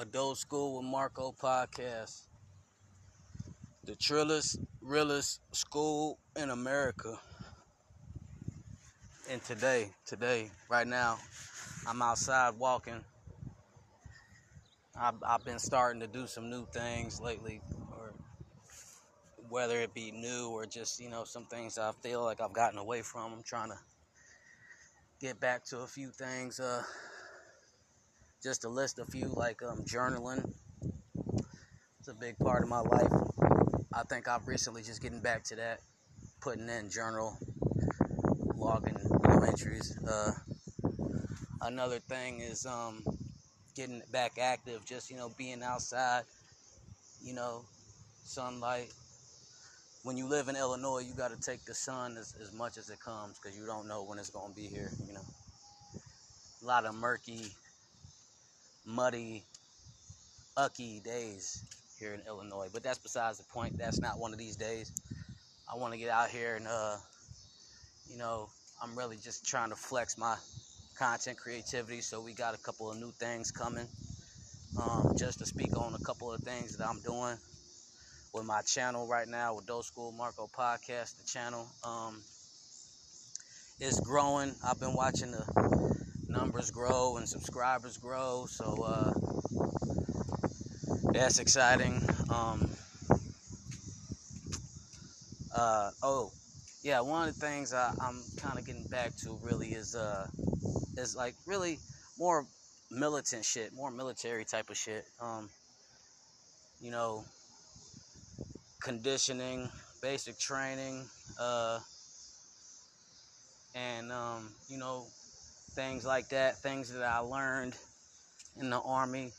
Adult School with Marco podcast. The trillest, realest school in America. And today, today, right now, I'm outside walking. I've, I've been starting to do some new things lately, or whether it be new or just, you know, some things I feel like I've gotten away from. I'm trying to get back to a few things. Uh, just to list a few, like um, journaling. It's a big part of my life. I think I've recently just getting back to that, putting in journal, logging entries. Uh, another thing is um, getting back active, just you know being outside, you know, sunlight. When you live in Illinois, you got to take the sun as, as much as it comes because you don't know when it's going to be here. You know, a lot of murky muddy, ucky days here in Illinois. But that's besides the point. That's not one of these days. I want to get out here and, uh, you know, I'm really just trying to flex my content creativity. So we got a couple of new things coming. Um, just to speak on a couple of things that I'm doing with my channel right now with Dope School Marco Podcast. The channel um, is growing. I've been watching the numbers grow and subscribers grow. So uh, that's exciting. Um, uh, oh, yeah. One of the things I, am kind of getting back to really is uh, is like really more militant shit, more military type of shit. Um, you know, conditioning, basic training, uh, and um, you know things like that, things that I learned in the Army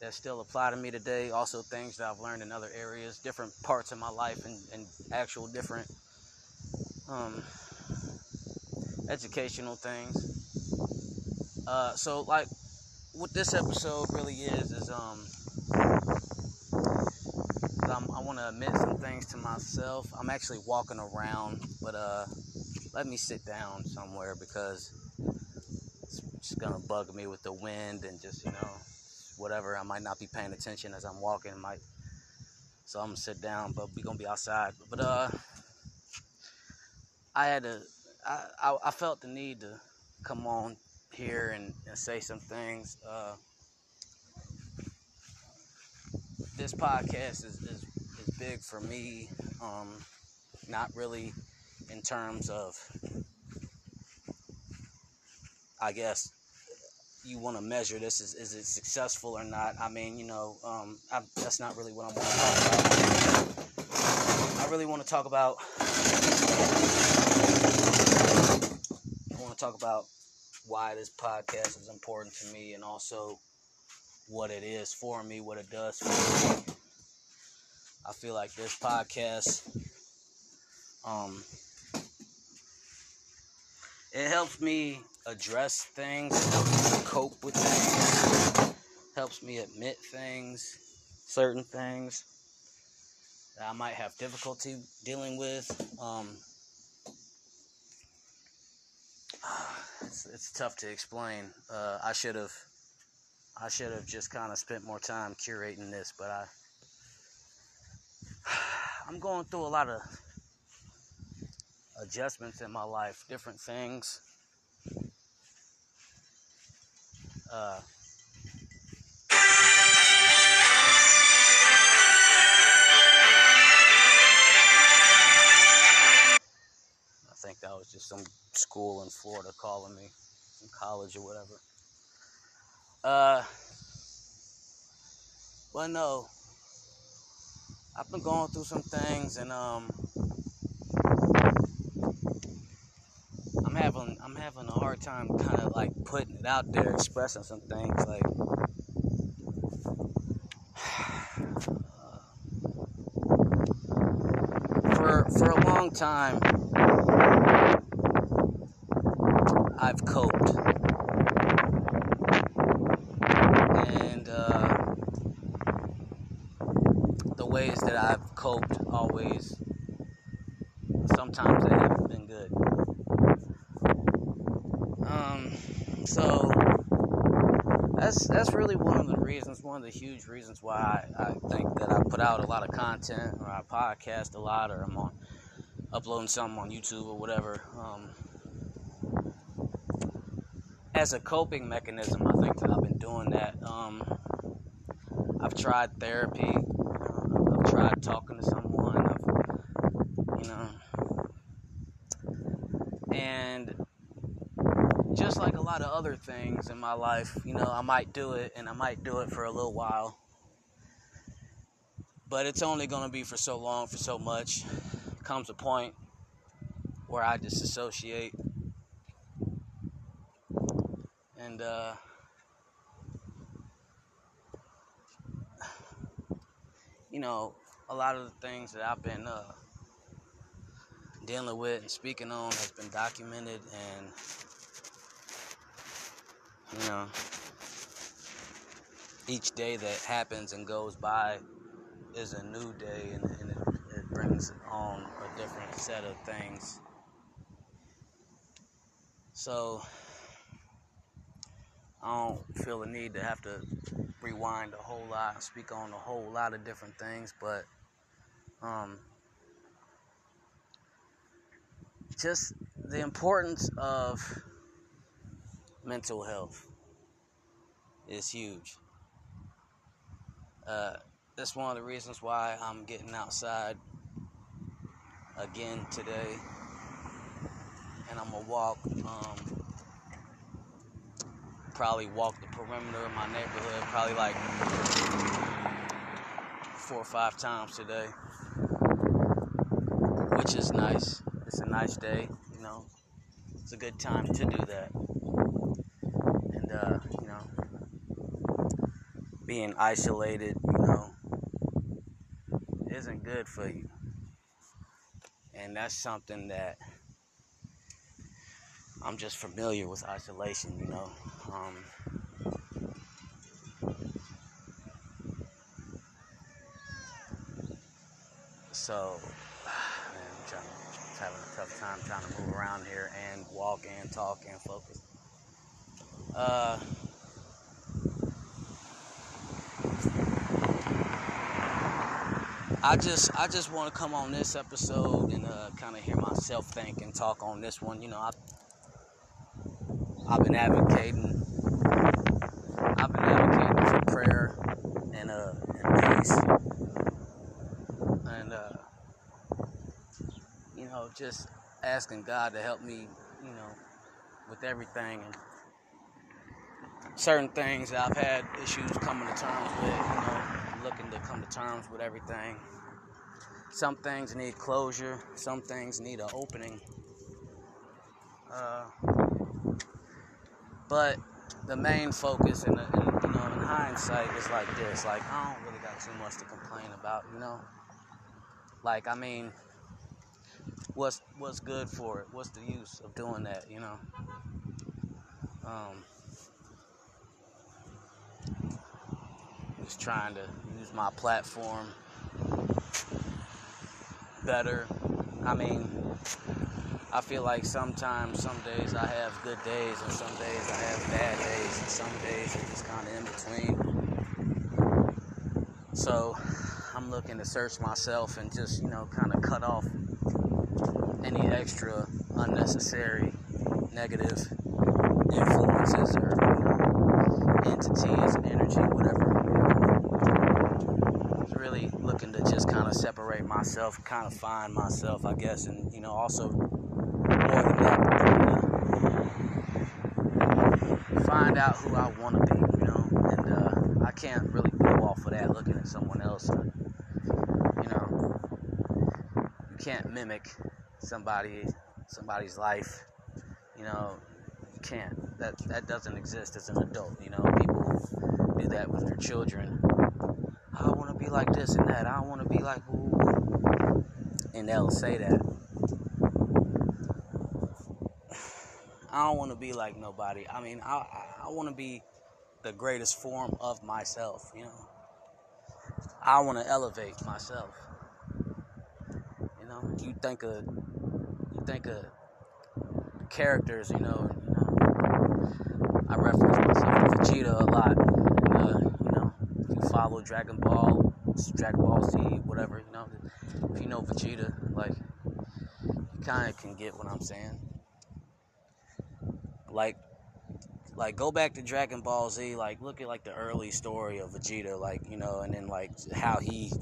that still apply to me today. Also, things that I've learned in other areas, different parts of my life, and, and actual different um, educational things. Uh, so, like, what this episode really is is um, i want to admit some things to myself. I'm actually walking around, but uh, let me sit down somewhere because just gonna bug me with the wind and just you know whatever. I might not be paying attention as I'm walking. Might so I'm gonna sit down, but we gonna be outside. But uh, I had to. I, I, I felt the need to come on here and, and say some things. Uh, this podcast is, is, is big for me. Um, not really in terms of, I guess, you want to measure this is is it successful or not. I mean you know um, I, that's not really what i want to talk about. I really want to talk about i want to talk about why this podcast is important to me and also what it is for me what it does for me. I feel like this podcast um it helps me address things, helps me cope with things, helps me admit things, certain things that I might have difficulty dealing with. Um, it's, it's tough to explain. Uh, I should have I should have just kind of spent more time curating this, but I I'm going through a lot of adjustments in my life, different things. Uh, I think that was just some school in Florida calling me, some college or whatever. Uh, but no, I've been going through some things and um having a hard time kind of like putting it out there, expressing some things like. for for a long time, I've coped, and uh, the ways that I've coped always sometimes they haven't been good. Um, so that's that's really one of the reasons, one of the huge reasons why I, I think that I put out a lot of content or I podcast a lot or I'm on uploading something on YouTube or whatever. Um, as a coping mechanism, I think that I've been doing that. Um, I've tried therapy. I've tried talking to someone. I've, you know, and just like a lot of other things in my life, you know, I might do it and I might do it for a little while. But it's only going to be for so long, for so much. Comes a point where I disassociate. And, uh, you know, a lot of the things that I've been uh, dealing with and speaking on has been documented and you know, each day that happens and goes by is a new day and, and it, it brings on a different set of things. So I don't feel the need to have to rewind a whole lot, and speak on a whole lot of different things, but um, just the importance of mental health is huge. Uh, that's one of the reasons why I'm getting outside again today, and I'm gonna walk. Um, probably walk the perimeter of my neighborhood, probably like four or five times today, which is nice. It's a nice day, you know. It's a good time to do that. Being isolated, you know, isn't good for you. And that's something that I'm just familiar with isolation, you know. Um, so, man, I'm trying to, having a tough time trying to move around here and walk and talk and focus. Uh, I just I just want to come on this episode and uh, kind of hear myself think and talk on this one. You know, I I've been advocating I've been advocating for prayer and uh and peace and uh you know just asking God to help me you know with everything and certain things I've had issues coming to terms with. You know looking to come to terms with everything. Some things need closure, some things need an opening. Uh, but the main focus, in, the, in, you know, in hindsight, is like this: like I don't really got too much to complain about, you know. Like I mean, what's what's good for it? What's the use of doing that, you know? Um, just trying to use my platform better. I mean, I feel like sometimes, some days I have good days, and some days I have bad days, and some days it's just kind of in between. So I'm looking to search myself and just, you know, kind of cut off any extra unnecessary negative influences or entities, and energy, whatever It's really looking to just kind of separate myself, kind of find myself, I guess, and you know, also more than that, find out who I want to be, you know, and uh, I can't really go off of that looking at someone else. You know, you can't mimic somebody, somebody's life. You know, you can't. That that doesn't exist as an adult. You know, people do that with their children be like this and that. I don't want to be like, ooh. And they'll say that. I don't want to be like nobody. I mean, I, I, I want to be the greatest form of myself, you know. I want to elevate myself. You know, you think of you think of characters, you know, you know I reference myself to Vegeta a lot. Uh, you know, if you follow Dragon Ball, Dragon Ball Z, whatever, you know, if you know Vegeta, like, you kind of can get what I'm saying. Like, like go back to Dragon Ball Z, like look at like the early story of Vegeta, like you know, and then like how he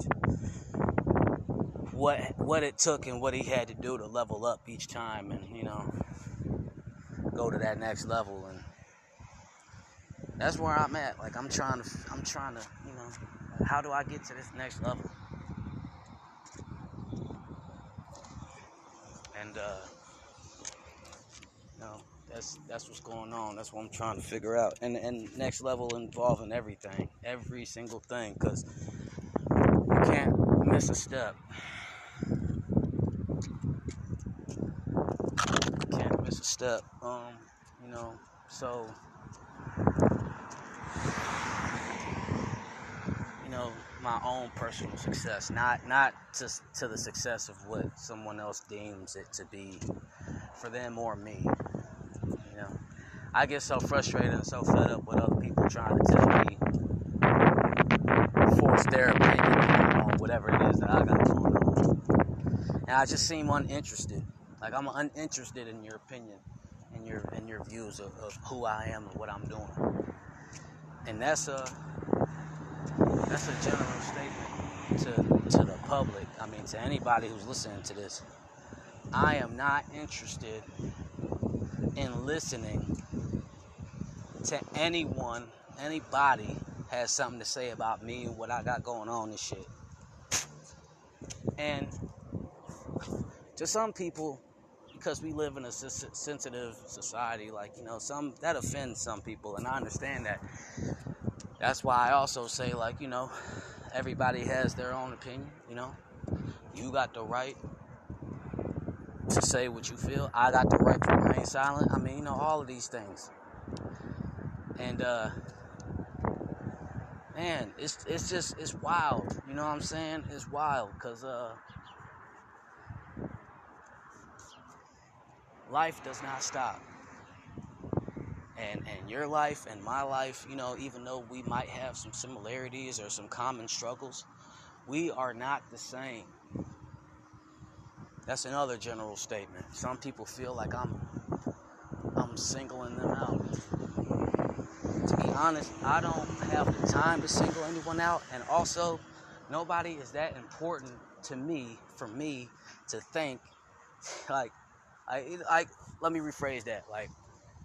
what what it took and what he had to do to level up each time, and you know, go to that next level, and that's where I'm at. Like I'm trying to, I'm trying to, know, how do I get to this next level? And uh, you know, that's that's what's going on. That's what I'm trying to figure out. And and next level involving everything, every single thing, because you can't miss a step. You can't miss a step. Um, you know, so you know my own personal success, not not just to the success of what someone else deems it to be for them or me. You know, I get so frustrated and so fed up with other people trying to tell me, force their opinion on whatever it is that I got going on. And I just seem uninterested. Like I'm uninterested in your opinion and your and your views of, of who I am and what I'm doing. And that's a that's a general statement to to the public. I mean to anybody who's listening to this. I am not interested in listening to anyone, anybody has something to say about me and what I got going on and shit. And to some people, because we live in a sensitive society, like, you know, some that offends some people, and I understand that. That's why I also say, like, you know, everybody has their own opinion, you know. You got the right to say what you feel. I got the right to remain silent. I mean, you know, all of these things. And uh man, it's it's just it's wild. You know what I'm saying? It's wild cuz uh life does not stop. And and your life and my life, you know, even though we might have some similarities or some common struggles, we are not the same. That's another general statement. Some people feel like I'm I'm singling them out to be honest, I don't have the time to single anyone out. And also, nobody is that important to me for me to think like I like let me rephrase that. Like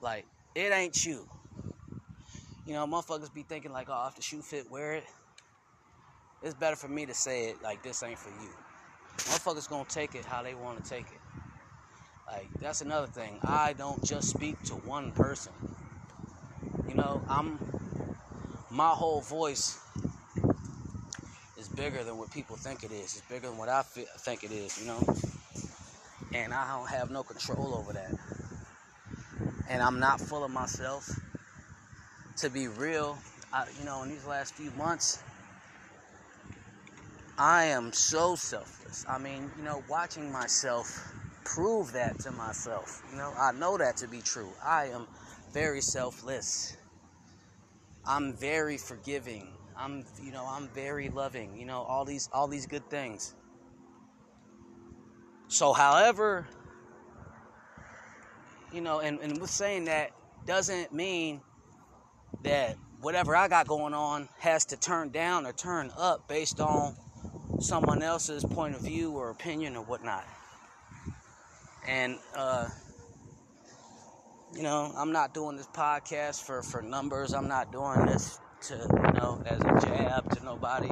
like it ain't you. You know, motherfuckers be thinking like, oh, if the shoe fit, wear it. It's better for me to say it like this ain't for you. Motherfuckers gonna take it how they want to take it. Like that's another thing. I don't just speak to one person. You know, I'm my whole voice is bigger than what people think it is. It's bigger than what I think it is, you know? And I don't have no control over that. And I'm not full of myself. To be real, I, you know, in these last few months, I am so selfless. I mean, you know, watching myself prove that to myself. You know, I know that to be true. I am very selfless. I'm very forgiving. I'm, you know, I'm very loving. You know, all these, all these good things. So, however, you know, and, and with saying that doesn't mean that whatever I got going on has to turn down or turn up based on someone else's point of view or opinion or whatnot. And uh, you know, I'm not doing this podcast for, for numbers. I'm not doing this to, you know, as a jab to nobody.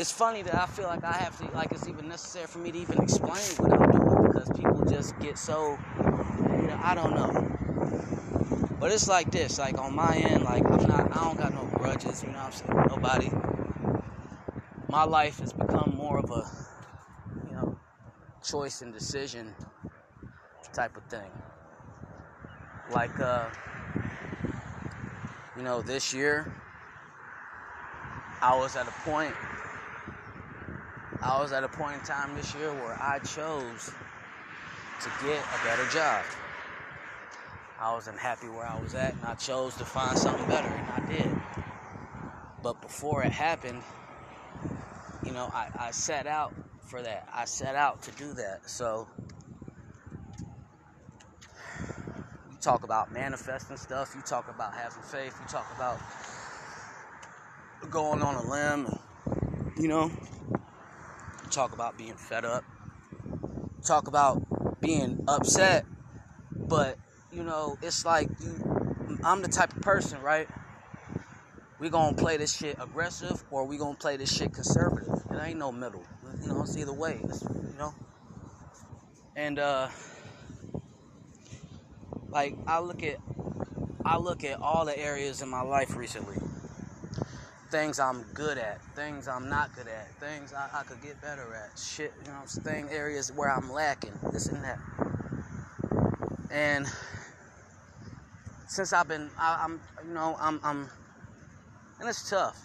It's funny that I feel like I have to, like, it's even necessary for me to even explain what I'm doing because people just get so, you know, I don't know. But it's like this, like on my end, like I'm not, I don't got no grudges, you know what I'm saying? Nobody. My life has become more of a, you know, choice and decision type of thing. Like, uh, you know, this year, I was at a point, I was at a point in time this year where I chose to get a better job. I wasn't happy where I was at, and I chose to find something better, and I did. But before it happened, you know, I, I set out for that. I set out to do that. So you talk about manifesting stuff, you talk about having faith, you talk about going on a limb, you know, talk about being fed up, talk about being upset, but you know, it's like you, I'm the type of person, right? We gonna play this shit aggressive or we gonna play this shit conservative. It ain't no middle. You know, it's either way. It's, you know, and uh, like I look at, I look at all the areas in my life recently. Things I'm good at, things I'm not good at, things I, I could get better at. Shit, you know, thing areas where I'm lacking, this and that. And since I've been, I, am you know, I'm, I'm, and it's tough,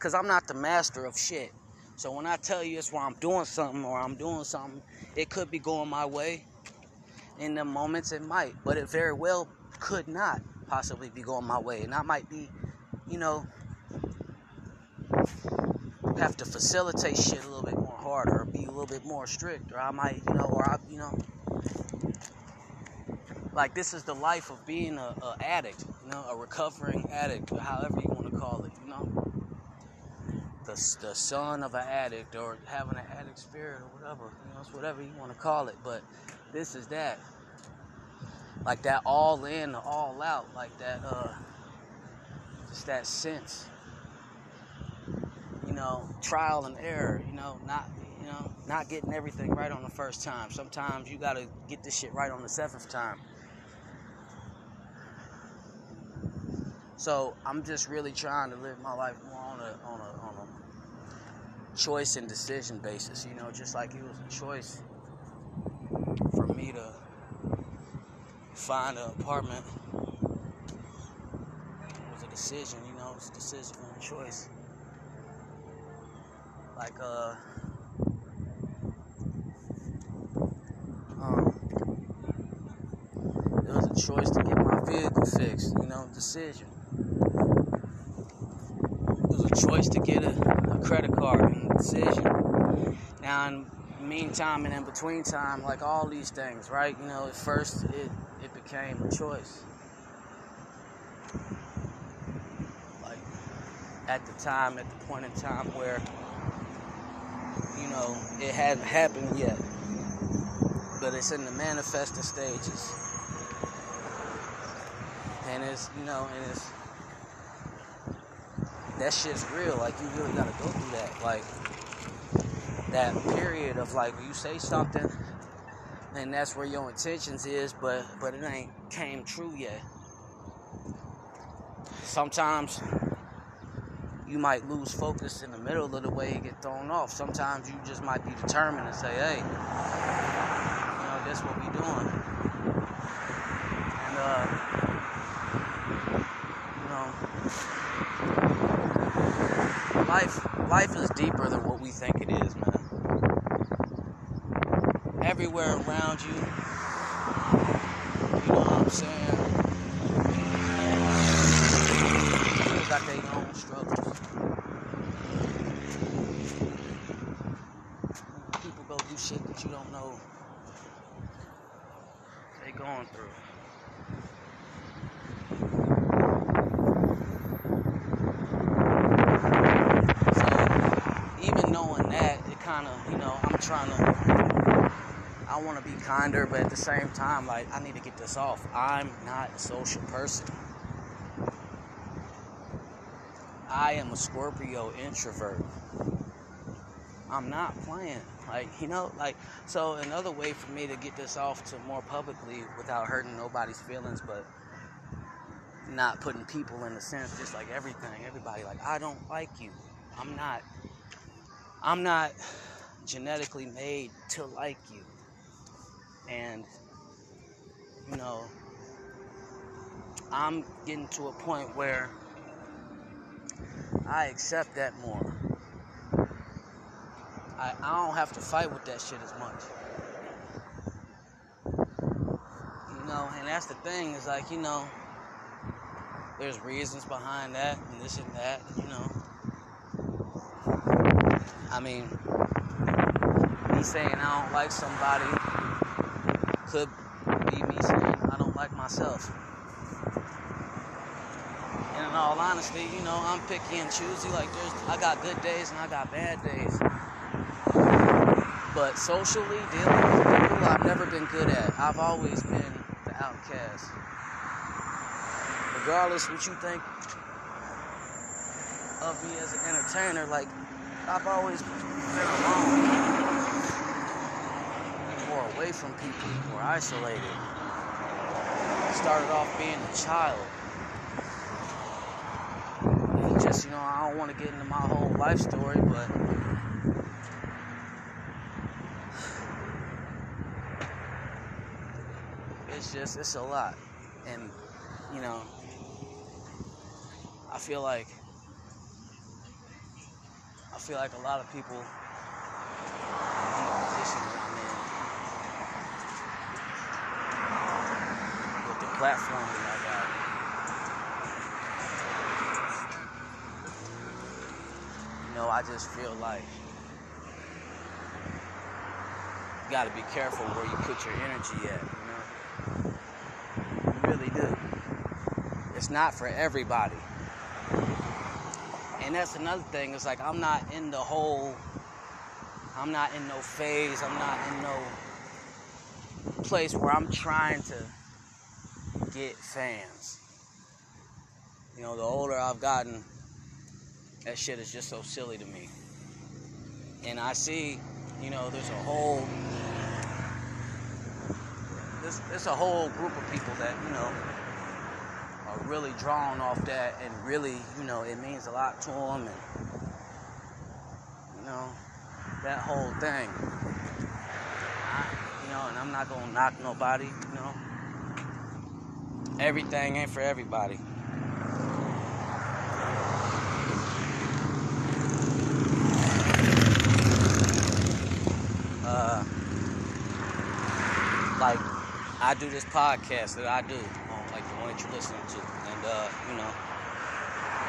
cause I'm not the master of shit. So when I tell you it's where I'm doing something or I'm doing something, it could be going my way. In the moments, it might, but it very well could not possibly be going my way, and I might be, you know, have to facilitate shit a little bit more harder, or be a little bit more strict, or I might, you know, or I, you know, like this is the life of being a, a addict, you know, a recovering addict, however you want to call it, you know, the the son of an addict or having an addict spirit or whatever, you know, it's whatever you want to call it. But this is that, like that all in, all out, like that, uh, just that sense, know, trial and error, you know, not you know, not getting everything right on the first time. Sometimes you gotta get this shit right on the seventh time. So I'm just really trying to live my life more on a on a on a choice and decision basis. You know, just like it was a choice for me to find an apartment. It was a decision. You know, it's a decision and a choice. Like uh. Um, it was a choice to get my vehicle fixed, you know, decision It was a choice to get a, a credit card and decision. Now, in meantime and in between time, like all these things, right? You know, at first it, it became a choice. Like at the time, at the point in time where, know, it hasn't happened yet, but it's in the manifesting stages. And it's, you know, and it's that shit's real. Like you really gotta go through that. Like that period of like you say something and that's where your intentions is, but but it ain't came true yet. Sometimes you might lose focus middle of the way and get thrown off. Sometimes you just might be determined and say, hey, you know, that's what we're doing. And uh, you know, life life is deeper than what we think it is, man. Everywhere around you, you know what I'm saying? People got their own struggles. People go you don't know they going through. So even knowing that, it kind of, you know, I'm trying to I want to be kinder, but at the same time, like I need to get this off. I'm not a social person. I am a Scorpio introvert. I'm not playing. Like, you know, like, so another way for me to get this off to more publicly without hurting nobody's feelings, but not putting people in the sense, just like everything, everybody, like, I don't like you. I'm not, I'm not genetically made to like you. And, you know, I'm getting to a point where I accept that more. I, I don't have to fight with that shit as much. You know, and that's the thing is like, you know, there's reasons behind that and this and that, you know. I mean, me saying I don't like somebody could be me saying I don't like myself. And in all honesty, you know, I'm picky and choosy. Like there's I got good days and I got bad days. But socially, dealing with people, I've never been good at. I've always been the outcast. Regardless what you think of me as an entertainer, like I've always been alone, more away from people, more isolated. Started off being a child. Just, you know, I don't want to get into my whole life story, but just it's a lot. And you know i feel like i feel like a lot of people in the position i'm with the platform that i got. You know i just feel like you got to be careful where you put your energy at you know you really do. It's not for everybody. And that's another thing. It's like I'm not in the whole. I'm not in no phase. I'm not in no place where I'm trying to get fans. You know, the older I've gotten, that shit is just so silly to me. And I see, you know, there's a whole there's, there's a whole group of people that you know really drawn off that and really you know it means a lot to them and you know that whole thing. I, you know and i'm not gonna knock nobody you know. Everything ain't for everybody. Uh like I do this podcast that I do, like the one that you're listening to, and uh, you know,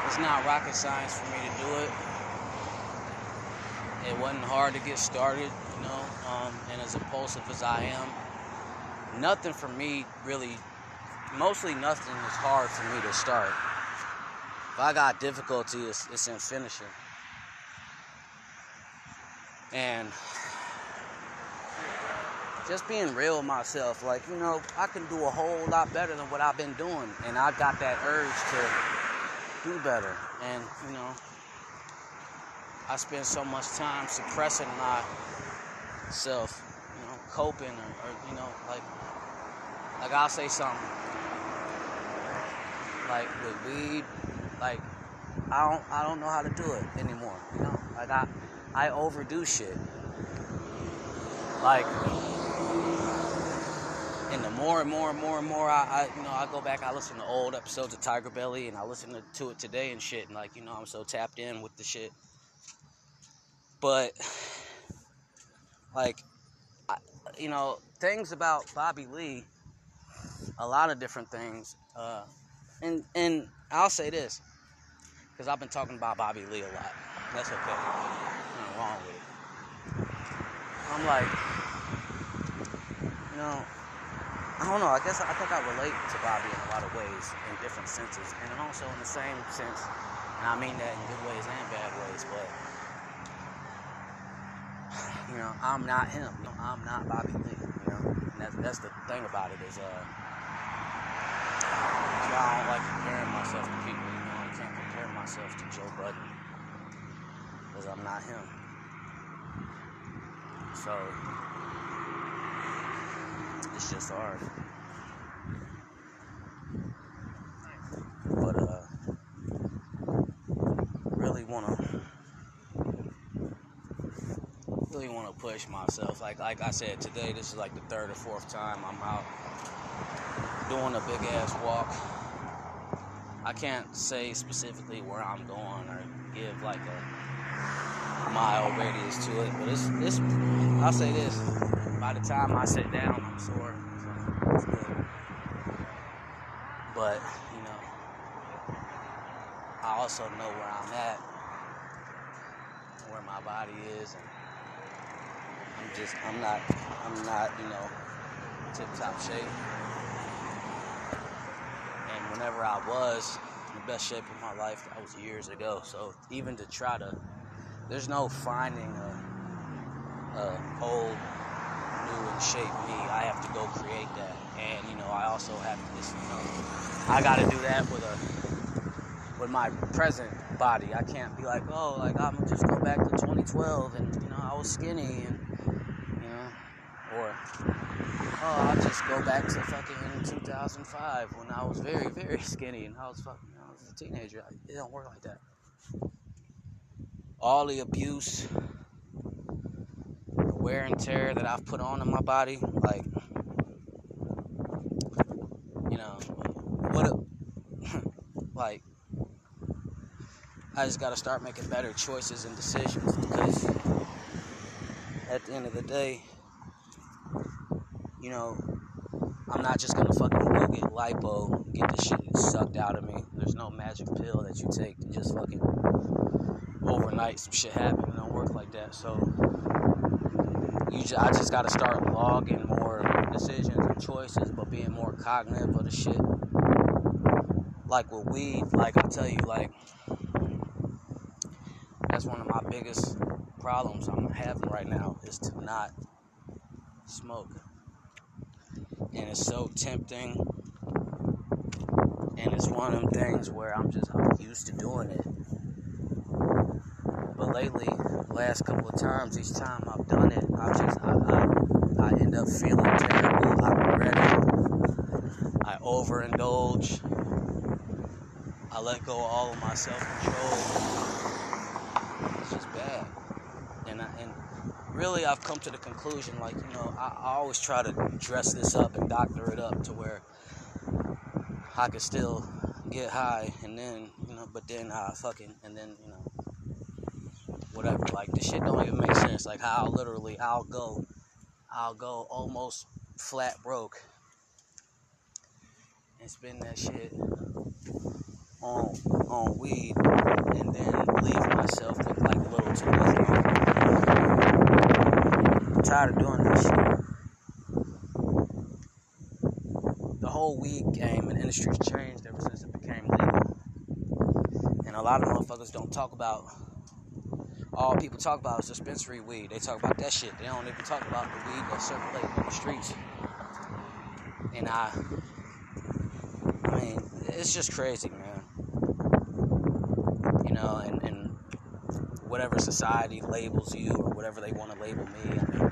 it's not rocket science for me to do it. It wasn't hard to get started, you know, um, and as impulsive as I am, nothing for me really, mostly nothing is hard for me to start. If I got difficulty, it's, it's in finishing. And just being real with myself. Like, you know, I can do a whole lot better than what I've been doing. And I got that urge to do better. And, you know, I spend so much time suppressing myself, you know, coping or, or you know, like, like I'll say something. Like with weed, like I don't I don't know how to do it anymore. You know? Like I I overdo shit. Like and the more and more and more and more I, I, you know I go back I listen to old episodes of Tiger Belly and I listen to, it today and shit and like you know I'm so tapped in with the shit. But like I, you know things about Bobby Lee a lot of different things uh, and and I'll say this because I've been talking about Bobby Lee a lot. That's okay. Wrong with it. I'm like you know I don't know. I guess I think I relate to Bobby in a lot of ways, in different senses, and also in the same sense. And I mean that in good ways and bad ways. But you know, I'm not him. You know, I'm not Bobby Lee. You know, and that's that's the thing about it is, uh, I don't like comparing myself to people. You know, I can't compare myself to Joe Budden because I'm not him. So it's just hard. But uh really wanna really wanna push myself. Like like I said today, this is like the third or fourth time I'm out doing a big ass walk. I can't say specifically where I'm going or give like a mile radius to it, but it's it's I'll say this by the time I sit down, I'm sore. So it's good. But, you know, I also know where I'm at, where my body is, and I'm just, I'm not, I'm not, you know, tip top shape. And whenever I was in the best shape of my life, that was years ago. So even to try to, there's no finding a, a old, new and shape me. I have to go create that. And you know, I also have to just, you know, I got to do that with a, with my present body. I can't be like, oh, like I'm just go back to 2012 and you know I was skinny and you know, or oh I'll just go back to fucking 2005 when I was very very skinny and I was fucking I was a teenager. It don't work like that. All the abuse, wear and tear that I've put on in my body, like you know, what a, like I just got to start making better choices and decisions because at the end of the day, you know, I'm not just gonna fucking go get lipo, get the shit sucked out of me. There's no magic pill that you take to just fucking overnight some shit happen. It don't work like that. So you, just, I just gotta start logging more decisions and choices, but being more cognitive of the shit. Like with weed, like I tell you, like that's one of my biggest problems I'm having right now is to not smoke. And it's so tempting. And it's one of them things where I'm just I'm used to doing it. But lately, last couple of times, each time I've done it, I just I, I, I end up feeling terrible. I regret it. I overindulge. I let go of all of my self-control It's just bad. And I, and really, I've come to the conclusion, like you know, I, I always try to dress this up and doctor it up to where I could still get high, and then you know, but then I fucking and then you know, whatever. Like this shit don't even make sense. Like how literally I'll go, I'll go almost flat broke and spend that shit on on weed and then leave myself with like a little too much. I'm tired of doing this shit. The whole weed game and industry's changed ever since it became legal. And a lot of motherfuckers don't talk about all people talk about is dispensary weed. They talk about that shit. They don't even talk about the weed that's circulating in the streets. And I I mean, it's just crazy, man You know, and, and whatever society labels you or whatever they want to label me. I mean,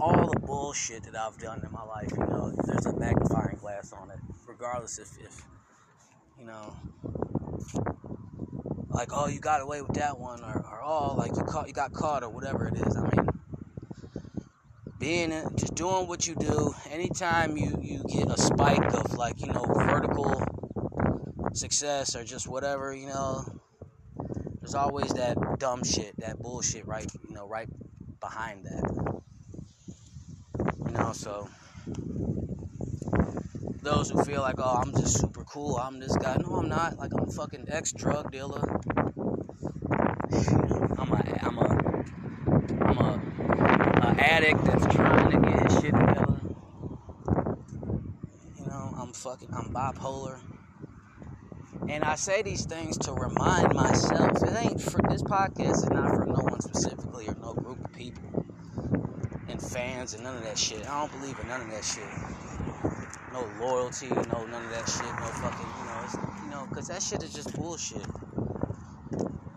all the bullshit that I've done in my life, you know, there's a magnifying glass on it, regardless if, if you know, like, oh, you got away with that one, or, or oh, like you caught, you got caught, or whatever it is. I mean, being just doing what you do anytime you you get a spike of like you know vertical success or just whatever you know there's always that dumb shit that bullshit right you know right behind that you know so those who feel like oh i'm just super cool i'm this guy no i'm not like i'm a fucking ex drug dealer i'm a i'm a i'm a addict that's trying to get his shit together. You know, I'm fucking, I'm bipolar. And I say these things to remind myself. It ain't for this podcast is not for no one specifically or no group of people and fans and none of that shit. I don't believe in none of that shit. No loyalty, no none of that shit. No fucking, you know, it's, you know, because that shit is just bullshit.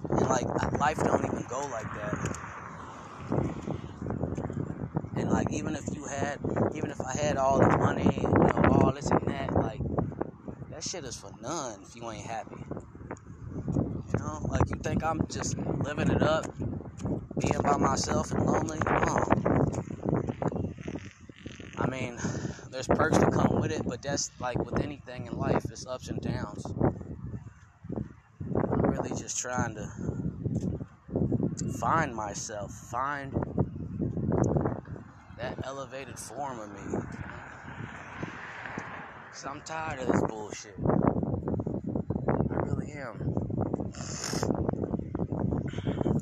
And like life don't even go like that And like even if you had, even if I had all the money, you know, all this and that, like that shit is for none if you ain't happy. You know, like you think I'm just living it up, being by myself and lonely. Oh. I mean, there's perks that come with it, but that's like with anything in life, it's ups and downs. I'm really just trying to find myself, find that elevated form of me. Cause I'm tired of this bullshit. I really am.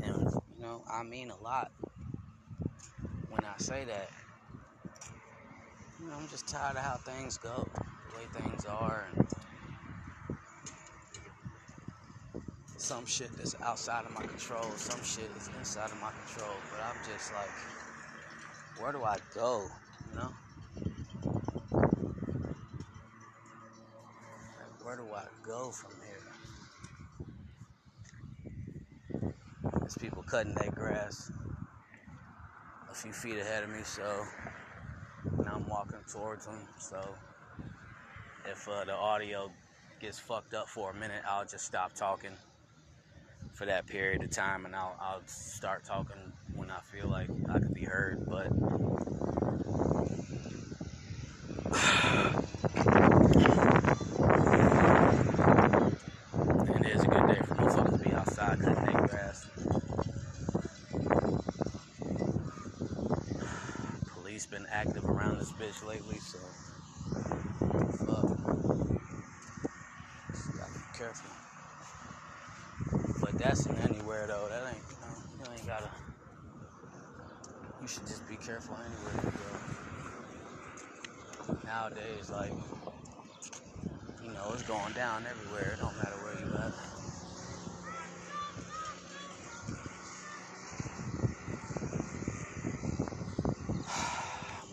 And you know, I mean a lot when I say that. I'm just tired of how things go, the way things are, and some shit that's outside of my control, some shit is inside of my control. But I'm just like, where do I go? You know? Like, where do I go from here? There's people cutting their grass a few feet ahead of me, so I'm walking towards them. So if uh, the audio gets fucked up for a minute, I'll just stop talking for that period of time, and I'll I'll start talking when I feel like I could be heard. But it is a good day for motherfuckers to be outside. Police been active around this bitch lately, so fuck. Just gotta be careful But that's in anywhere though. That ain't you know you ain't gotta. You should just be careful anywhere you go. Nowadays, like you know, it's going down everywhere. It don't matter where you at.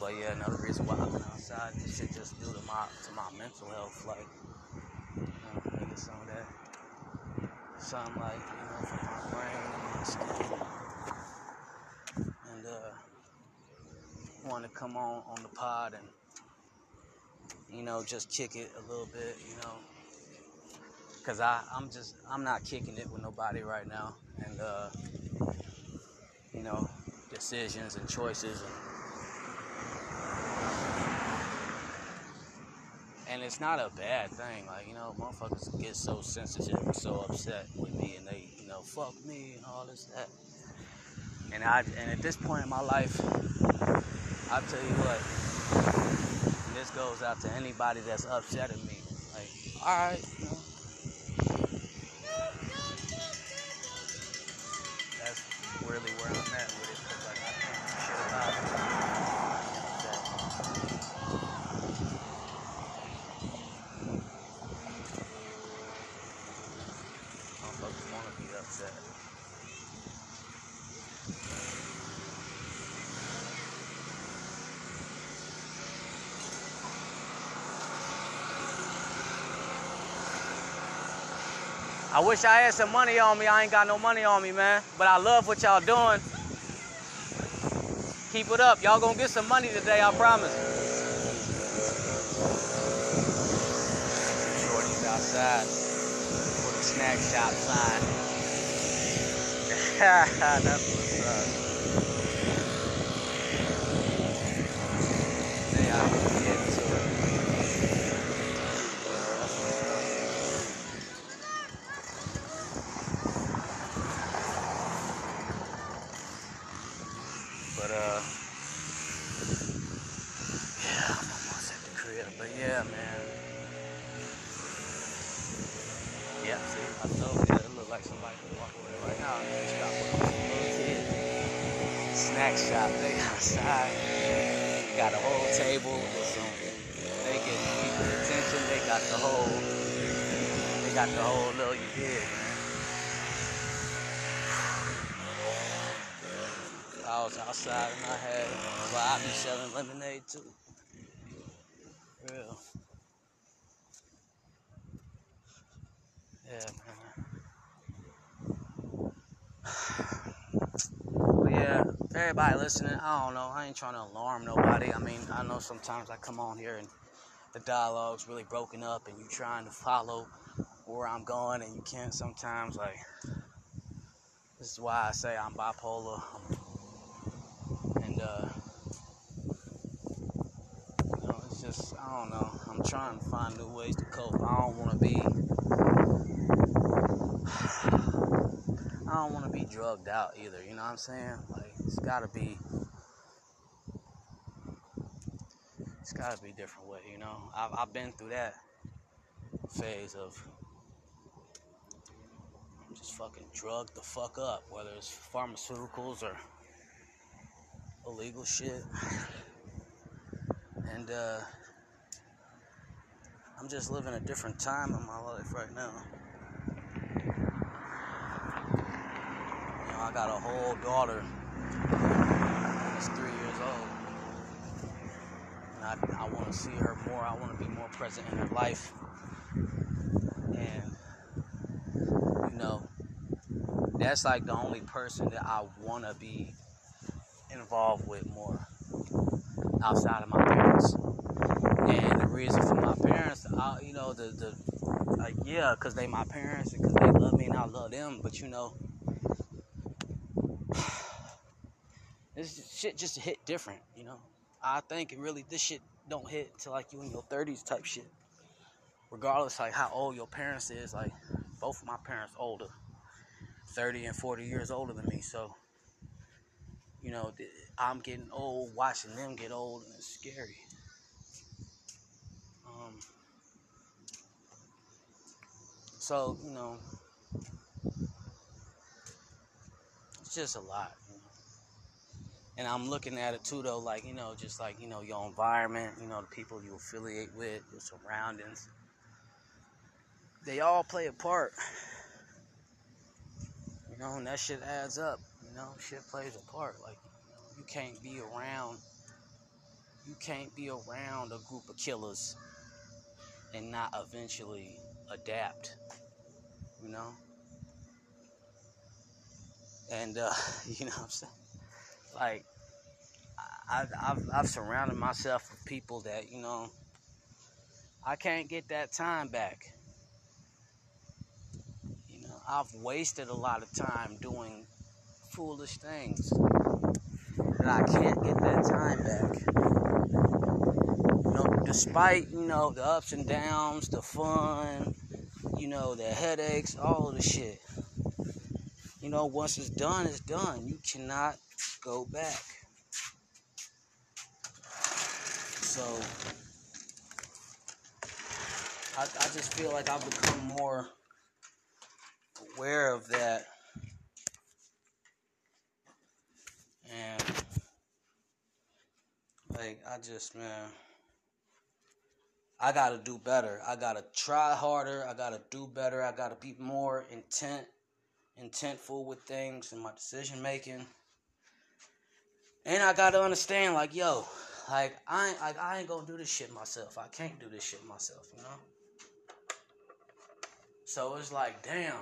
But yeah, another reason why I've been outside, this shit just due to my to my mental health, like you know, that something like, you know, my brain and my skin. And uh, want to come on on the pod and, you know, just kick it a little bit, you know. Cause I, I'm just, I'm not kicking it with nobody right now. And, uh, you know, decisions and choices and and it's not a bad thing. Like, you know, motherfuckers get so sensitive and so upset with me and they, you know, fuck me and all this, that. And I and at this point in my life, I'll tell you what, this goes out to anybody that's upset at me. Like, alright, you know. That's really where I'm at with it, because like I can't do shit about it. I wish I had some money on me. I ain't got no money on me, man. But I love what y'all doing. Keep it up. Y'all gonna get some money today, I promise. Shorty's outside with a snack shop sign. That's what's up. They out here. snack shop. They outside. They got a whole table with some. They get people attention. They got the whole. They got the whole little you did, man. I was outside and I had. Well, I be selling lemonade too. Real. Yeah, man. But yeah everybody listening, I don't know. I ain't trying to alarm nobody. I mean, I know sometimes I come on here and the dialogue's really broken up and you trying to follow where I'm going and you can't sometimes. Like, this is why I say I'm bipolar. And, uh, you know, it's just, I don't know. I'm trying to find new ways to cope. I don't want to be. I don't want to be drugged out either, you know what I'm saying? Like, it's gotta be It's got to be a different way, you know. I've, I've been through that phase of just fucking drugged the fuck up, whether it's pharmaceuticals or illegal shit. And uh, I'm just living a different time in my life right now. You know, I got a whole daughter. She's three years old. And I, I want to see her more. I want to be more present in her life. And, you know, that's like the only person that I want to be involved with more outside of my parents. And the reason for my parents, I, you know, the the like yeah, cause they my parents and cause they love me and I love them. But you know, this shit just hit different. You know, I think it really this shit don't hit till like you in your thirties type shit. Regardless like how old your parents is, like both of my parents older, thirty and forty years older than me. So you know, I'm getting old watching them get old and it's scary. Um, so, you know, it's just a lot. And I'm looking at it too, though, like, you know, just like, you know, your environment, you know, the people you affiliate with, your surroundings. They all play a part. You know, and that shit adds up. You know, shit plays a part. Like, you can't be around, you can't be around a group of killers and not eventually adapt. You know? And, uh, you know what I'm saying? Like, I, I've, I've surrounded myself with people that, you know, I can't get that time back. You know, I've wasted a lot of time doing foolish things that I can't get that time back. You know, despite, you know, the ups and downs, the fun, you know, the headaches, all of the shit. You know, once it's done, it's done. You cannot go back. So, I, I just feel like I've become more aware of that And like I just man I gotta do better. I gotta try harder. I gotta do better. I gotta be more intent intentful with things and my decision making. And I gotta understand, like, yo, like I ain't like I ain't gonna do this shit myself. I can't do this shit myself, you know? So it's like, damn.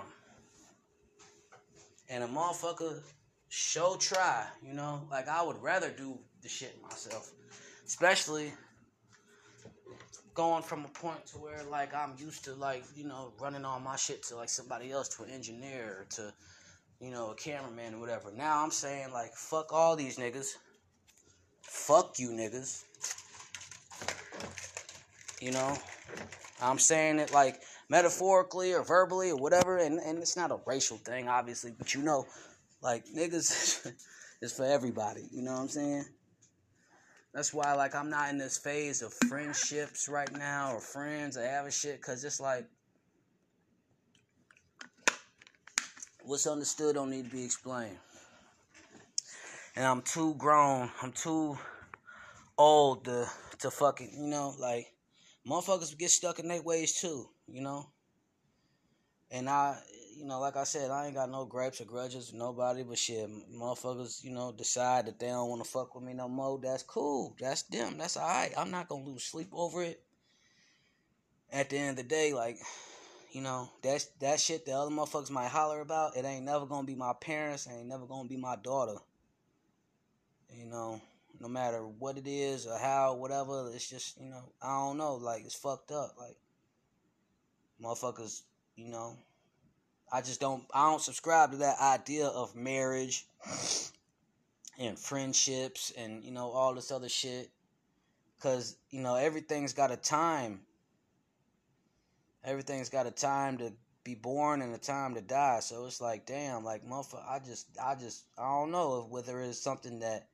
And a motherfucker show try, you know? Like I would rather do the shit myself. Especially going from a point to where like I'm used to like, you know, running all my shit to like somebody else, to an engineer to, you know, a cameraman or whatever. Now I'm saying like fuck all these niggas. Fuck you niggas. You know? I'm saying it like metaphorically or verbally or whatever, and, and it's not a racial thing, obviously, but you know, like niggas is for everybody. You know what I'm saying? That's why like I'm not in this phase of friendships right now or friends or having shit, cause it's like what's understood don't need to be explained. And I'm too grown. I'm too old to to fucking you know like motherfuckers get stuck in their ways too. You know. And I you know, like I said, I ain't got no gripes or grudges nobody, but shit, motherfuckers, you know, decide that they don't want to fuck with me no more. That's cool. That's them. That's alright. I'm not gonna lose sleep over it. At the end of the day, like, you know, that's that shit that other motherfuckers might holler about. It ain't never gonna be my parents. Ain't never gonna be my daughter. You know, no matter what it is or how, whatever. It's just, you know, I don't know. Like, it's fucked up. Like, motherfuckers, you know, I just don't I don't subscribe to that idea of marriage and friendships and you know all this other shit cuz you know everything's got a time everything's got a time to be born and a time to die so it's like damn like motherfucker I just I just I don't know whether it's something that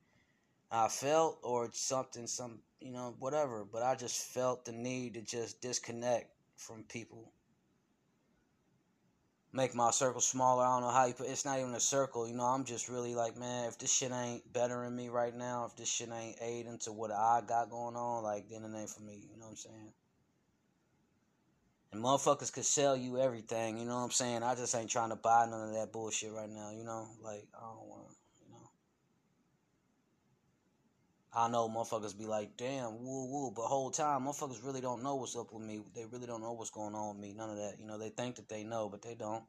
I felt or something, some you know, whatever. But I just felt the need to just disconnect from people. Make my circle smaller. I don't know how you put. It's not even a circle, you know. I'm just really like, man, if this shit ain't bettering me right now, if this shit ain't aiding to what I got going on, like then it ain't for me. You know what I'm saying? Motherfuckers could sell you everything, you know what I'm saying? I just ain't trying to buy none of that bullshit right now, you know? Like, I don't want you know. I know motherfuckers be like, damn, woo woo, but whole time, motherfuckers really don't know what's up with me. They really don't know what's going on with me. None of that. You know, they think that they know, but they don't.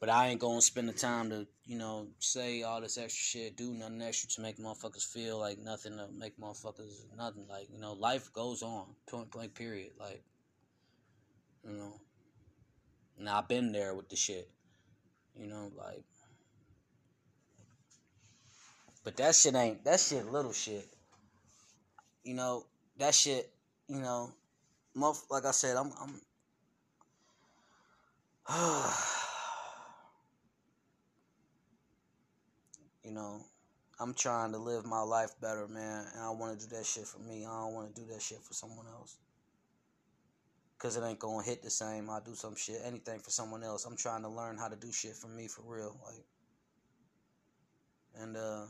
But I ain't gonna spend the time to, you know, say all this extra shit, do nothing extra to make motherfuckers feel like nothing to make motherfuckers nothing. Like, you know, life goes on. Point blank period. Like you know. And I've been there with the shit. You know, like But that shit ain't that shit little shit. You know, that shit, you know, like I said, I'm I'm you know, I'm trying to live my life better, man, and I want to do that shit for me. I don't want to do that shit for someone else because it ain't gonna hit the same. I do some shit, anything for someone else. I'm trying to learn how to do shit for me for real, like, and uh,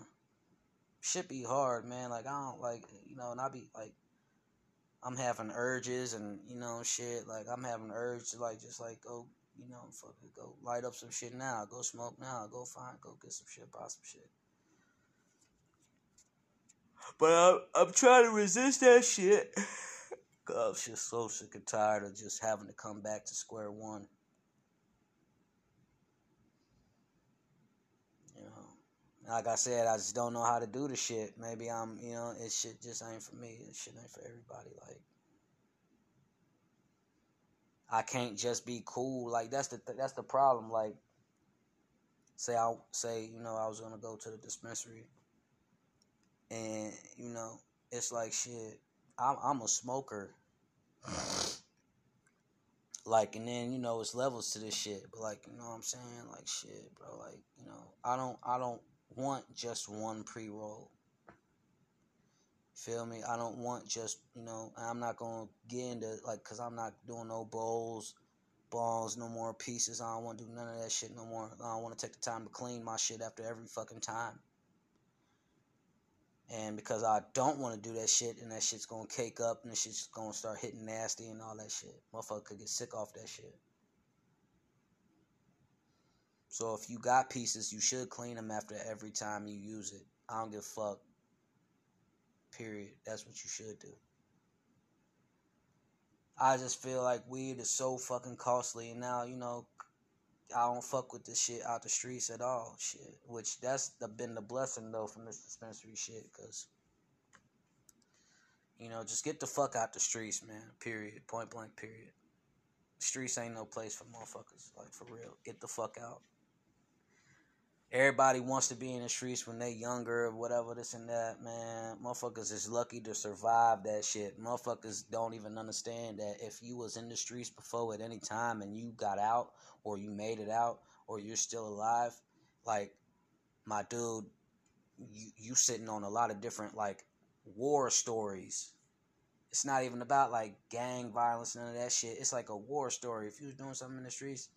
shit be hard, man. Like I don't like, you know, and I be like, I'm having urges and you know shit. Like I'm having urge to like just like go, you know, fuck it, go light up some shit now, go smoke now, go find, go get some shit, buy some shit. But I'm, I'm trying to resist that shit. I She's so sick and tired of just having to come back to square one. You know, like I said, I just don't know how to do the shit. Maybe I'm, you know, it shit just ain't for me. It shit ain't for everybody. Like, I can't just be cool. Like that's the th- that's the problem. Like, say I say you know I was gonna go to the dispensary, and you know it's like shit. I'm I'm a smoker. Like, and then you know it's levels to this shit, but like, you know what I'm saying? Like, shit, bro. Like, you know, I don't, I don't want just one pre roll. Feel me? I don't want just, you know, I'm not gonna get into like, cause I'm not doing no bowls, balls, no more pieces. I don't want to do none of that shit no more. I don't want to take the time to clean my shit after every fucking time. And because I don't want to do that shit, and that shit's gonna cake up, and the shit's gonna start hitting nasty and all that shit. Motherfucker could get sick off that shit. So if you got pieces, you should clean them after every time you use it. I don't give a fuck. Period. That's what you should do. I just feel like weed is so fucking costly, and now you know I don't fuck with this shit out the streets at all. Shit, which that's the, been the blessing though from this dispensary shit, cause you know just get the fuck out the streets, man. Period. Point blank. Period. Streets ain't no place for motherfuckers. Like for real, get the fuck out. Everybody wants to be in the streets when they younger, or whatever, this and that, man. Motherfuckers is lucky to survive that shit. Motherfuckers don't even understand that if you was in the streets before at any time and you got out or you made it out or you're still alive, like my dude, you you sitting on a lot of different like war stories. It's not even about like gang violence, none of that shit. It's like a war story. If you was doing something in the streets,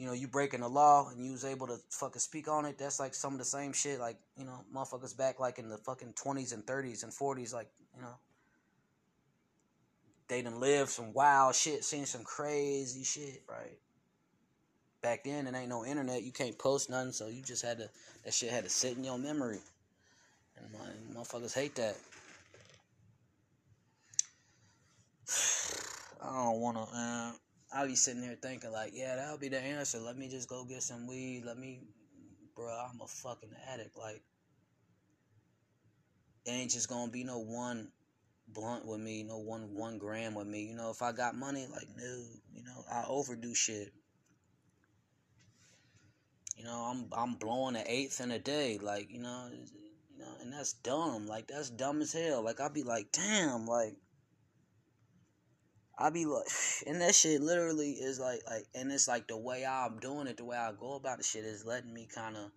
you know, you breaking the law and you was able to fucking speak on it, that's like some of the same shit. Like, you know, motherfuckers back like in the fucking 20s and 30s and 40s, like, you know, they done lived some wild shit, seen some crazy shit, right? Back then, it ain't no internet. You can't post nothing, so you just had to, that shit had to sit in your memory. And my, motherfuckers hate that. I don't wanna, man. I'll be sitting there thinking like, yeah, that'll be the answer. Let me just go get some weed. Let me, bro. I'm a fucking addict. Like, it ain't just gonna be no one blunt with me, no one one gram with me. You know, if I got money, like, no, you know, I overdo shit. You know, I'm I'm blowing an eighth in a day, like, you know, you know, and that's dumb. Like, that's dumb as hell. Like, I'd be like, damn, like I be like, and that shit literally is like, like, and it's like the way I'm doing it, the way I go about the shit is letting me kind of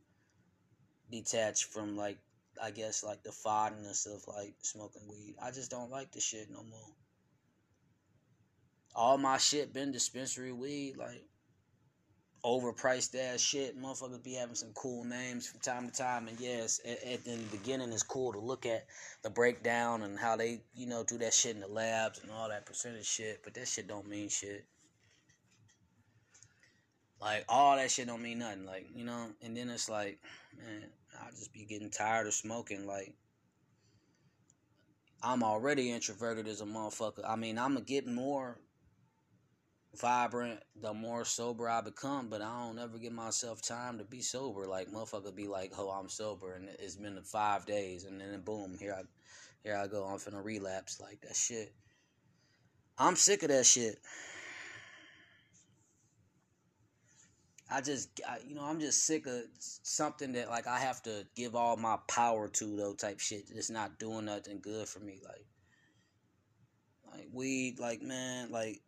detach from like I guess like the fondness of like smoking weed. I just don't like the shit no more. All my shit been dispensary weed, like overpriced ass shit. Motherfuckers be having some cool names from time to time, and yes, at, at the beginning it's cool to look at the breakdown and how they, you know, do that shit in the labs and all that percentage shit. But that shit don't mean shit. Like all that shit don't mean nothing. Like you know, and then it's like, man, I just be getting tired of smoking. Like I'm already introverted as a motherfucker. I mean, I'm gonna get more vibrant the more sober I become, but I don't ever give myself time to be sober. Like motherfucker be like, "Oh, I'm sober," and it's been five days, and then boom, here I, here I go. I'm finna relapse. Like that shit. I'm sick of that shit. I just, I, you know, I'm just sick of something that like I have to give all my power to though type shit. It's not doing nothing good for me. Like, like weed, like man, like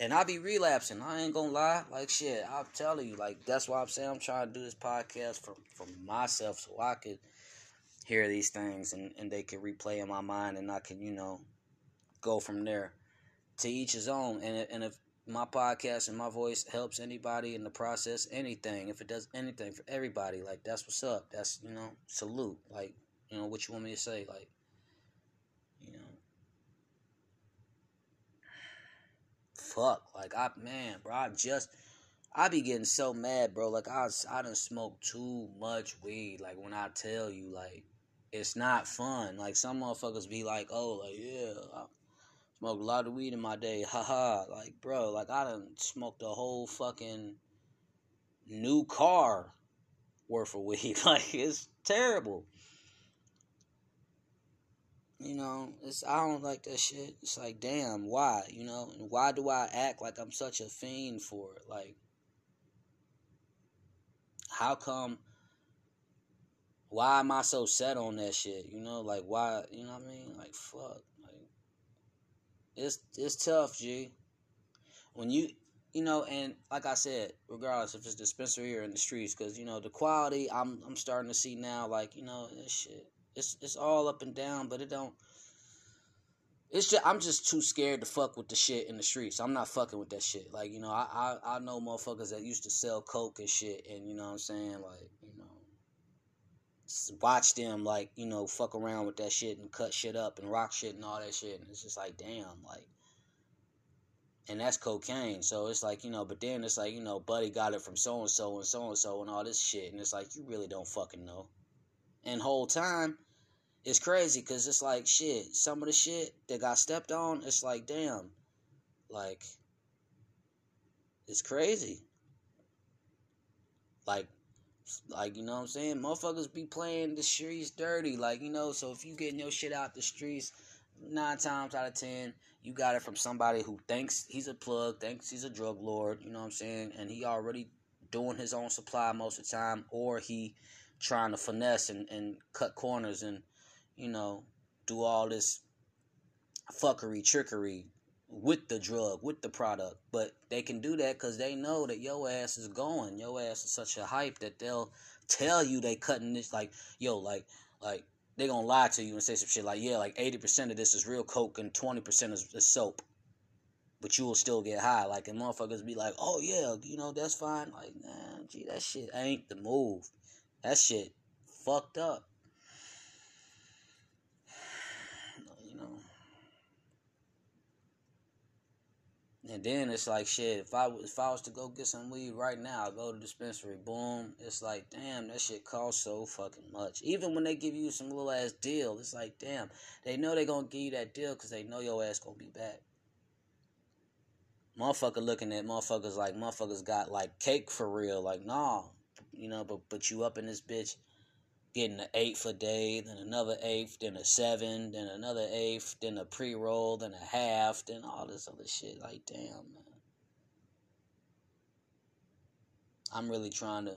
and I be relapsing. I ain't gonna lie. Like shit, I'm telling you. Like that's why I'm saying I'm trying to do this podcast for for myself, so I could hear these things and and they can replay in my mind, and I can you know go from there. To each his own. And and if my podcast and my voice helps anybody in the process, anything, if it does anything for everybody, like that's what's up. That's you know salute. Like you know what you want me to say, like fuck. Like I man, bro, I just I be getting so mad, bro. Like I I done smoked too much weed. Like when I tell you, like it's not fun. Like some motherfuckers be like, oh, like yeah, I smoked a lot of weed in my day, haha. Like bro, like I done smoked a whole fucking new car worth of weed. Like it's terrible. You know, it's I don't like that shit. It's like, damn, why? You know, and why do I act like I'm such a fiend for it? Like, how come? Why am I so set on that shit? You know, like why? You know what I mean? Like, fuck. Like, it's it's tough, G. When you you know, and like I said, regardless if it's dispensary or in the streets, because you know the quality, I'm I'm starting to see now. Like you know, this shit it's it's all up and down, but it don't. It's just I'm just too scared to fuck with the shit in the streets. I'm not fucking with that shit. Like you know, I I, I know motherfuckers that used to sell coke and shit, and you know what I'm saying, like you know, watch them like you know fuck around with that shit and cut shit up and rock shit and all that shit, and it's just like damn, like and that's cocaine. So it's like, you know, but then it's like, you know, Buddy got it from so and so and so and so and all this shit. And it's like, you really don't fucking know. And whole time, it's crazy because it's like shit. Some of the shit that got stepped on, it's like damn, like it's crazy. Like, like you know what I'm saying? Motherfuckers be playing the streets dirty, like you know. So if you getting your shit out the streets, nine times out of ten, you got it from somebody who thinks he's a plug, thinks he's a drug lord. You know what I'm saying? And he already doing his own supply most of the time, or he trying to finesse and, and cut corners and you know do all this fuckery trickery with the drug with the product. But they can do that because they know that your ass is going. Your ass is such a hype that they'll tell you they cutting this like yo like like they gonna lie to you and say some shit like yeah like 80% of this is real coke and 20% is, is soap. But you will still get high. Like and motherfuckers be like oh yeah you know that's fine. Like nah gee that shit ain't the move that shit fucked up. You know. And then it's like shit. If I if I was to go get some weed right now, I go to the dispensary. Boom. It's like damn, that shit costs so fucking much. Even when they give you some little ass deal, it's like damn. They know they gonna give you that deal because they know your ass gonna be back. Motherfucker looking at motherfuckers like motherfuckers got like cake for real. Like nah, you know, but but you up in this bitch getting an eighth a day, then another eighth, then a seven, then another eighth, then a pre roll, then a half, then all this other shit. Like, damn, man. I'm really trying to.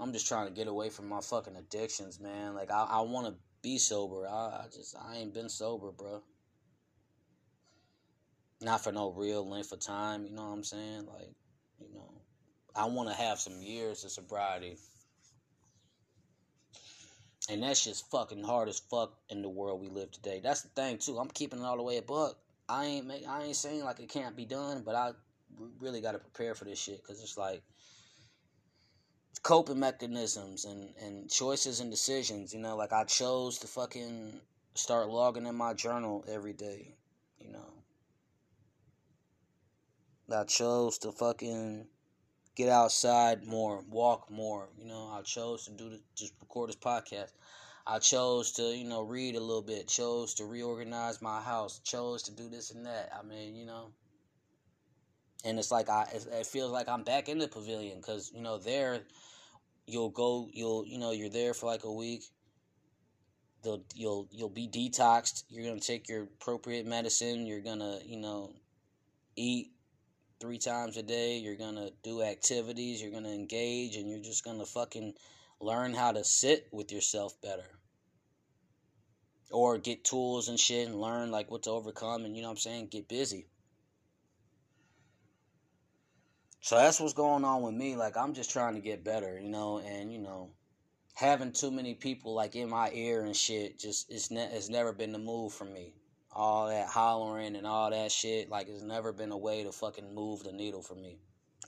I'm just trying to get away from my fucking addictions, man. Like, I, I want to be sober. I, I just, I ain't been sober, bro. Not for no real length of time, you know what I'm saying? Like, you know, I want to have some years of sobriety And that's just fucking hard as fuck in the world we live today. That's the thing too. I'm keeping it all the way a buck. I ain't make, I ain't saying like it can't be done, but I really got to prepare for this shit because it's like coping mechanisms and and choices and decisions. You know, like I chose to fucking start logging in my journal every day. You know, I chose to fucking get outside more, walk more. You know, I chose to do the, just record this podcast. I chose to, you know, read a little bit, chose to reorganize my house, chose to do this and that. I mean, you know, and it's like I, it feels like I'm back in the pavilion because you know there, you'll go, you'll, you know, you're there for like a week. They'll, you'll, you'll be detoxed. You're gonna take your appropriate medicine. You're gonna, you know, eat three times a day. You're gonna do activities. You're gonna engage, and you're just gonna fucking learn how to sit with yourself better. Or get tools and shit and learn like what to overcome and you know what I'm saying, get busy. So that's what's going on with me. Like I'm just trying to get better, you know, and you know, having too many people like in my ear and shit just it's ne- it's never been the move for me all that hollering and all that shit. Like, it's never been a way to fucking move the needle for me.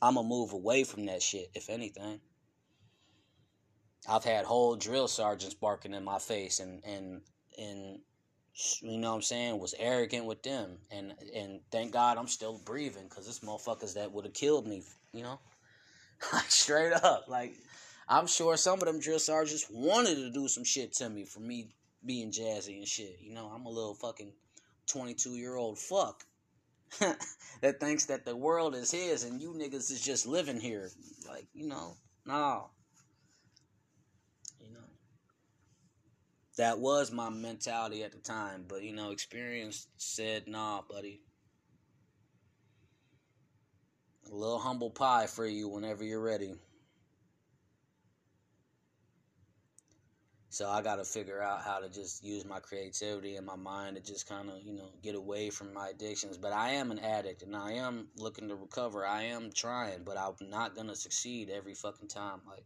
I'm gonna move away from that shit, if anything. I've had whole drill sergeants barking in my face and, and, and, you know what I'm saying, was arrogant with them. And, and thank God I'm still breathing because this motherfuckers that would have killed me, you know? like, straight up. Like, I'm sure some of them drill sergeants wanted to do some shit to me for me being jazzy and shit. You know, I'm a little fucking 22 year old fuck that thinks that the world is his and you niggas is just living here. Like, you know, no. You know. That was my mentality at the time, but you know, experience said, nah, buddy. A little humble pie for you whenever you're ready. So I got to figure out how to just use my creativity and my mind to just kind of, you know, get away from my addictions. But I am an addict and I am looking to recover. I am trying, but I'm not going to succeed every fucking time. Like,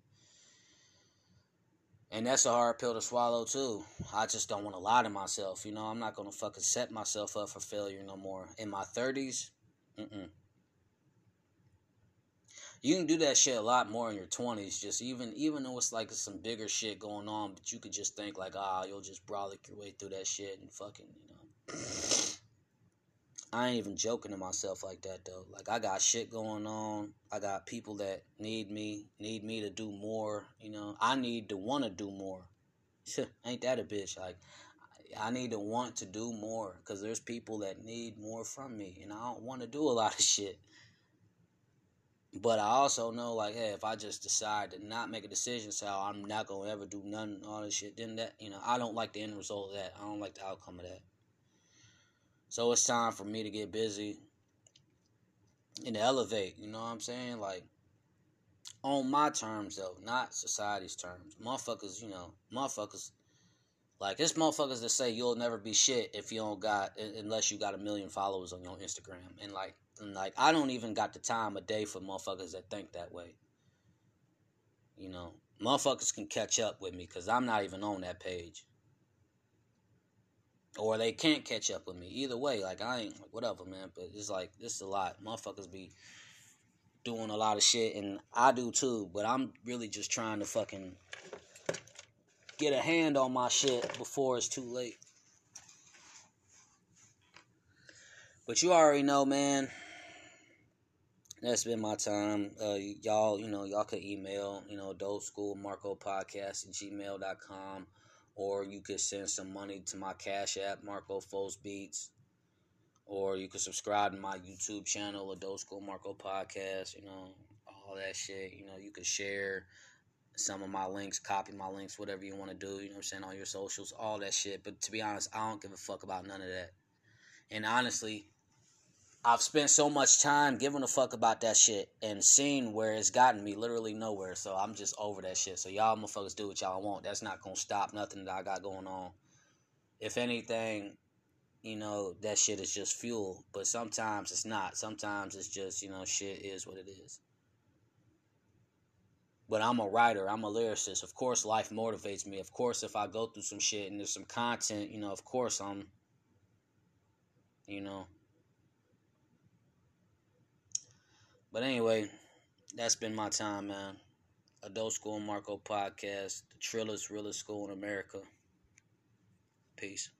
and that's a hard pill to swallow too. I just don't want to lie to myself. You know, I'm not to fucking set myself up for failure no more. In my 30s, mm-mm you can do that shit a lot more in your 20s just even even though it's like some bigger shit going on but you could just think like ah you'll just brolic your way through that shit and fucking you know. I ain't even joking to myself like that though. Like i got shit going on. I got people that need me need me to do more you know. I need to want to do more. Ain't that a bitch? Like I need to want to do more because there's people that need more from me, and I don't want to do a lot of shit. But I also know, like, hey, if I just decide to not make a decision, so I'm not gonna ever do none all this shit, then that, you know, I don't like the end result of that. I don't like the outcome of that. So it's time for me to get busy and to elevate. You know what I'm saying? Like, on my terms though, not society's terms. Motherfuckers, you know, motherfuckers. Like, this motherfuckers that say you'll never be shit if you don't got unless you got a million followers on your Instagram, and like and like I don't even got the time of day for motherfuckers that think that way. You know, motherfuckers can catch up with me because I'm not even on that page. Or they can't catch up with me. Either way, like I ain't like whatever, man. But it's like this is a lot. Motherfuckers be doing a lot of shit, and I do too. But I'm really just trying to fucking get a hand on my shit before it's too late. But you already know, man that's been my time. Uh, y'all, you know, y'all could email, you know, adult school Marco podcast at gmail.com or you could send some money to my cash app, Marco Foles Beats. Or you could subscribe to my YouTube channel, Adult School Marco Podcast, you know, all that shit. You know, you could share some of my links, copy my links, whatever you want to do, you know I'm saying, on your socials, all that shit. But to be honest, I don't give a fuck about none of that. And honestly, I've spent so much time giving a fuck about that shit and seeing where it's gotten me literally nowhere. So I'm just over that shit. So y'all motherfuckers do what y'all want. That's not gonna stop nothing that I got going on. If anything, you know, that shit is just fuel. But sometimes it's not. Sometimes it's just, you know, shit is what it is. But I'm a writer. I'm a lyricist. Of course, life motivates me. Of course, if I go through some shit and there's some content, you know, of course I'm, you know. But anyway, that's been my time, man. Adult School Marco podcast, the trillest, realest school in America. Peace.